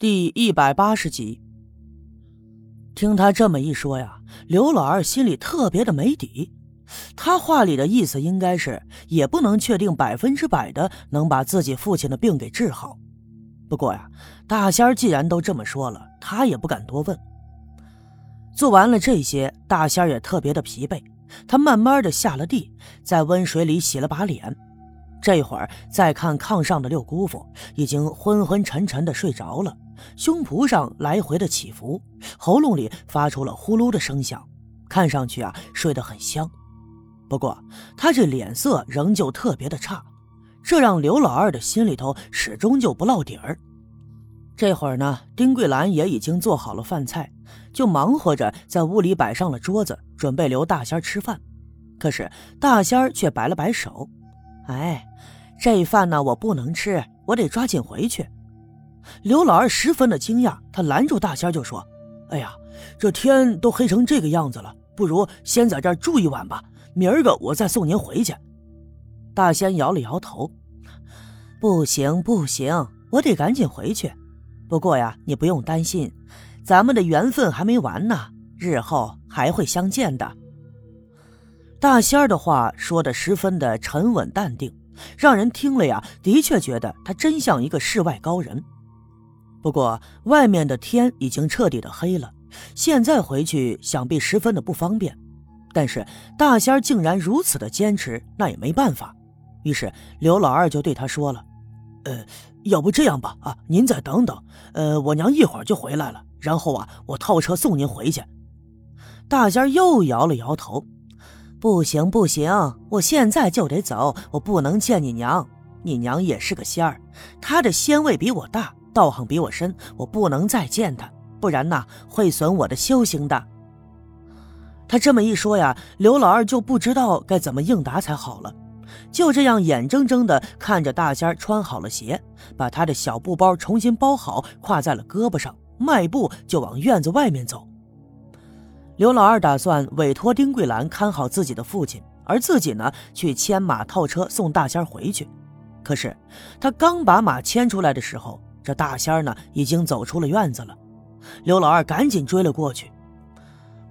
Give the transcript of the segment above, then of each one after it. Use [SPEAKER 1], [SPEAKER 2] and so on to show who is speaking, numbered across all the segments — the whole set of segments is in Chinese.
[SPEAKER 1] 第一百八十集，听他这么一说呀，刘老二心里特别的没底。他话里的意思应该是，也不能确定百分之百的能把自己父亲的病给治好。不过呀，大仙儿既然都这么说了，他也不敢多问。做完了这些，大仙儿也特别的疲惫，他慢慢的下了地，在温水里洗了把脸。这会儿再看炕上的六姑父，已经昏昏沉沉的睡着了。胸脯上来回的起伏，喉咙里发出了呼噜的声响，看上去啊睡得很香。不过他这脸色仍旧特别的差，这让刘老二的心里头始终就不落底儿。这会儿呢，丁桂兰也已经做好了饭菜，就忙活着在屋里摆上了桌子，准备留大仙吃饭。可是大仙却摆了摆手：“哎，这饭呢我不能吃，我得抓紧回去。”刘老二十分的惊讶，他拦住大仙就说：“哎呀，这天都黑成这个样子了，不如先在这儿住一晚吧，明儿个我再送您回去。”大仙摇了摇头：“不行不行，我得赶紧回去。不过呀，你不用担心，咱们的缘分还没完呢，日后还会相见的。”大仙儿的话说的十分的沉稳淡定，让人听了呀，的确觉得他真像一个世外高人。不过，外面的天已经彻底的黑了，现在回去想必十分的不方便。但是大仙儿竟然如此的坚持，那也没办法。于是刘老二就对他说了：“呃，要不这样吧，啊，您再等等，呃，我娘一会儿就回来了，然后啊，我套车送您回去。”大仙儿又摇了摇头：“不行不行，我现在就得走，我不能见你娘。你娘也是个仙儿，她的仙位比我大。”道行比我深，我不能再见她，不然呐会损我的修行的。他这么一说呀，刘老二就不知道该怎么应答才好了，就这样眼睁睁的看着大仙穿好了鞋，把他的小布包重新包好，挎在了胳膊上，迈步就往院子外面走。刘老二打算委托丁桂兰看好自己的父亲，而自己呢去牵马套车送大仙回去。可是他刚把马牵出来的时候，这大仙呢，已经走出了院子了。刘老二赶紧追了过去。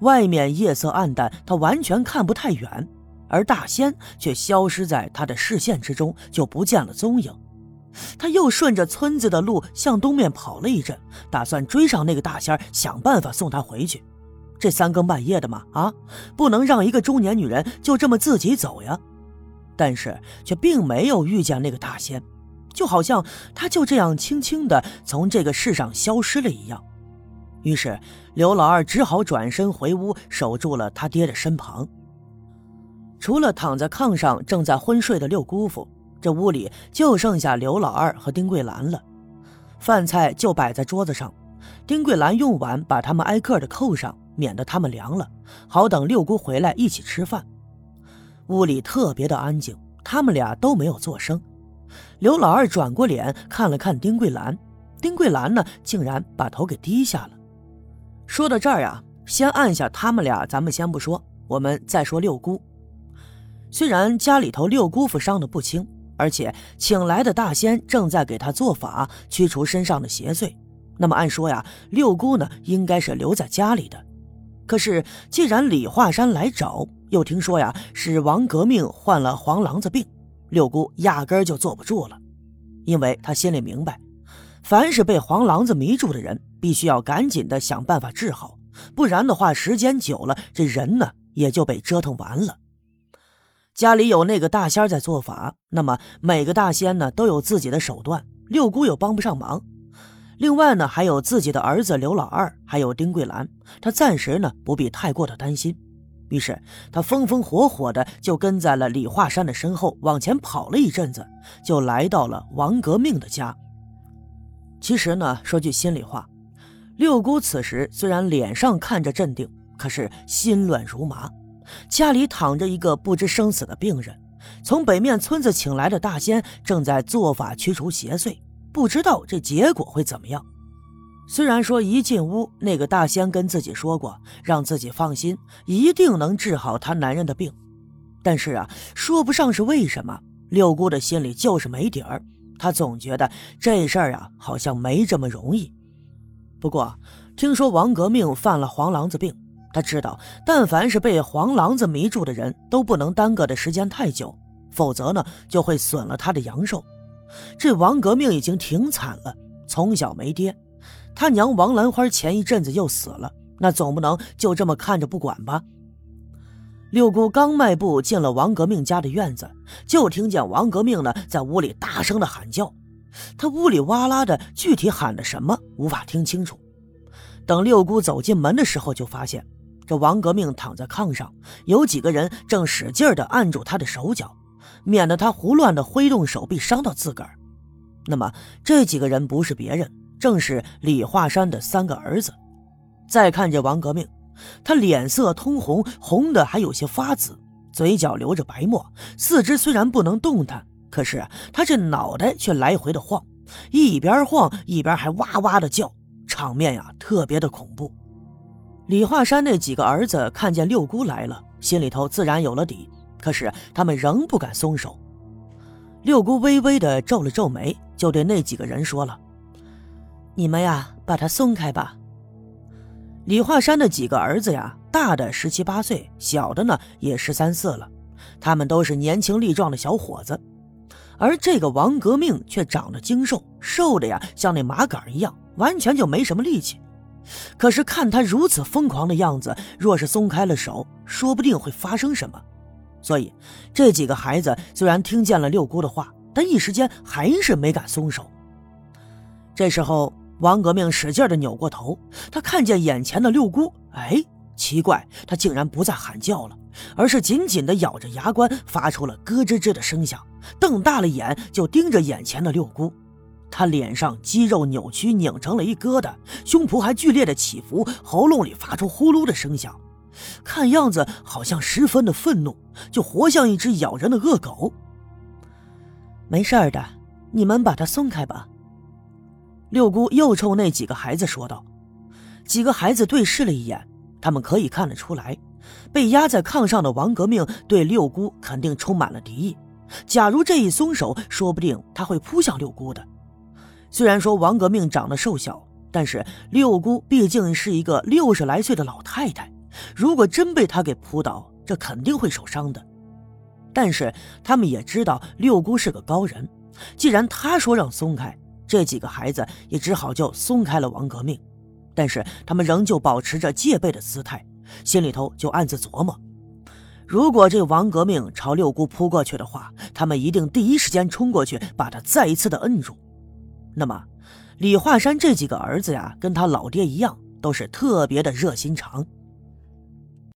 [SPEAKER 1] 外面夜色暗淡，他完全看不太远，而大仙却消失在他的视线之中，就不见了踪影。他又顺着村子的路向东面跑了一阵，打算追上那个大仙，想办法送他回去。这三更半夜的嘛，啊，不能让一个中年女人就这么自己走呀。但是却并没有遇见那个大仙。就好像他就这样轻轻的从这个世上消失了一样，于是刘老二只好转身回屋，守住了他爹的身旁。除了躺在炕上正在昏睡的六姑父，这屋里就剩下刘老二和丁桂兰了。饭菜就摆在桌子上，丁桂兰用碗把他们挨个的扣上，免得他们凉了，好等六姑回来一起吃饭。屋里特别的安静，他们俩都没有作声。刘老二转过脸看了看丁桂兰，丁桂兰呢，竟然把头给低下了。说到这儿呀，先按下他们俩，咱们先不说，我们再说六姑。虽然家里头六姑父伤得不轻，而且请来的大仙正在给他做法驱除身上的邪祟，那么按说呀，六姑呢应该是留在家里的。可是既然李华山来找，又听说呀是王革命患了黄狼子病。六姑压根儿就坐不住了，因为她心里明白，凡是被黄狼子迷住的人，必须要赶紧的想办法治好，不然的话，时间久了，这人呢也就被折腾完了。家里有那个大仙在做法，那么每个大仙呢都有自己的手段，六姑又帮不上忙。另外呢，还有自己的儿子刘老二，还有丁桂兰，他暂时呢不必太过的担心。于是他风风火火的就跟在了李华山的身后往前跑了一阵子，就来到了王革命的家。其实呢，说句心里话，六姑此时虽然脸上看着镇定，可是心乱如麻。家里躺着一个不知生死的病人，从北面村子请来的大仙正在做法驱除邪祟，不知道这结果会怎么样。虽然说一进屋，那个大仙跟自己说过，让自己放心，一定能治好他男人的病，但是啊，说不上是为什么，六姑的心里就是没底儿。她总觉得这事儿啊，好像没这么容易。不过听说王革命犯了黄狼子病，他知道，但凡是被黄狼子迷住的人都不能耽搁的时间太久，否则呢就会损了他的阳寿。这王革命已经挺惨了，从小没爹，他娘王兰花前一阵子又死了，那总不能就这么看着不管吧？六姑刚迈步进了王革命家的院子，就听见王革命呢在屋里大声的喊叫。他屋里哇啦的，具体喊的什么无法听清楚。等六姑走进门的时候，就发现这王革命躺在炕上，有几个人正使劲的按住他的手脚，免得他胡乱的挥动手臂伤到自个儿。那么这几个人不是别人，正是李华山的三个儿子。再看这王革命。他脸色通红，红的还有些发紫，嘴角流着白沫，四肢虽然不能动弹，可是他这脑袋却来回的晃，一边晃一边还哇哇的叫，场面呀特别的恐怖。李华山那几个儿子看见六姑来了，心里头自然有了底，可是他们仍不敢松手。六姑微微的皱了皱眉，就对那几个人说了：“你们呀，把他松开吧。”李华山的几个儿子呀，大的十七八岁，小的呢也十三四了，他们都是年轻力壮的小伙子，而这个王革命却长得精瘦，瘦的呀像那麻杆一样，完全就没什么力气。可是看他如此疯狂的样子，若是松开了手，说不定会发生什么。所以这几个孩子虽然听见了六姑的话，但一时间还是没敢松手。这时候。王革命使劲的扭过头，他看见眼前的六姑，哎，奇怪，他竟然不再喊叫了，而是紧紧的咬着牙关，发出了咯吱吱的声响，瞪大了眼就盯着眼前的六姑。他脸上肌肉扭曲，拧成了一疙瘩，胸脯还剧烈的起伏，喉咙里发出呼噜的声响，看样子好像十分的愤怒，就活像一只咬人的恶狗。没事的，你们把他松开吧。六姑又冲那几个孩子说道：“几个孩子对视了一眼，他们可以看得出来，被压在炕上的王革命对六姑肯定充满了敌意。假如这一松手，说不定他会扑向六姑的。虽然说王革命长得瘦小，但是六姑毕竟是一个六十来岁的老太太，如果真被他给扑倒，这肯定会受伤的。但是他们也知道六姑是个高人，既然他说让松开。”这几个孩子也只好就松开了王革命，但是他们仍旧保持着戒备的姿态，心里头就暗自琢磨：如果这王革命朝六姑扑过去的话，他们一定第一时间冲过去把他再一次的摁住。那么，李华山这几个儿子呀，跟他老爹一样，都是特别的热心肠。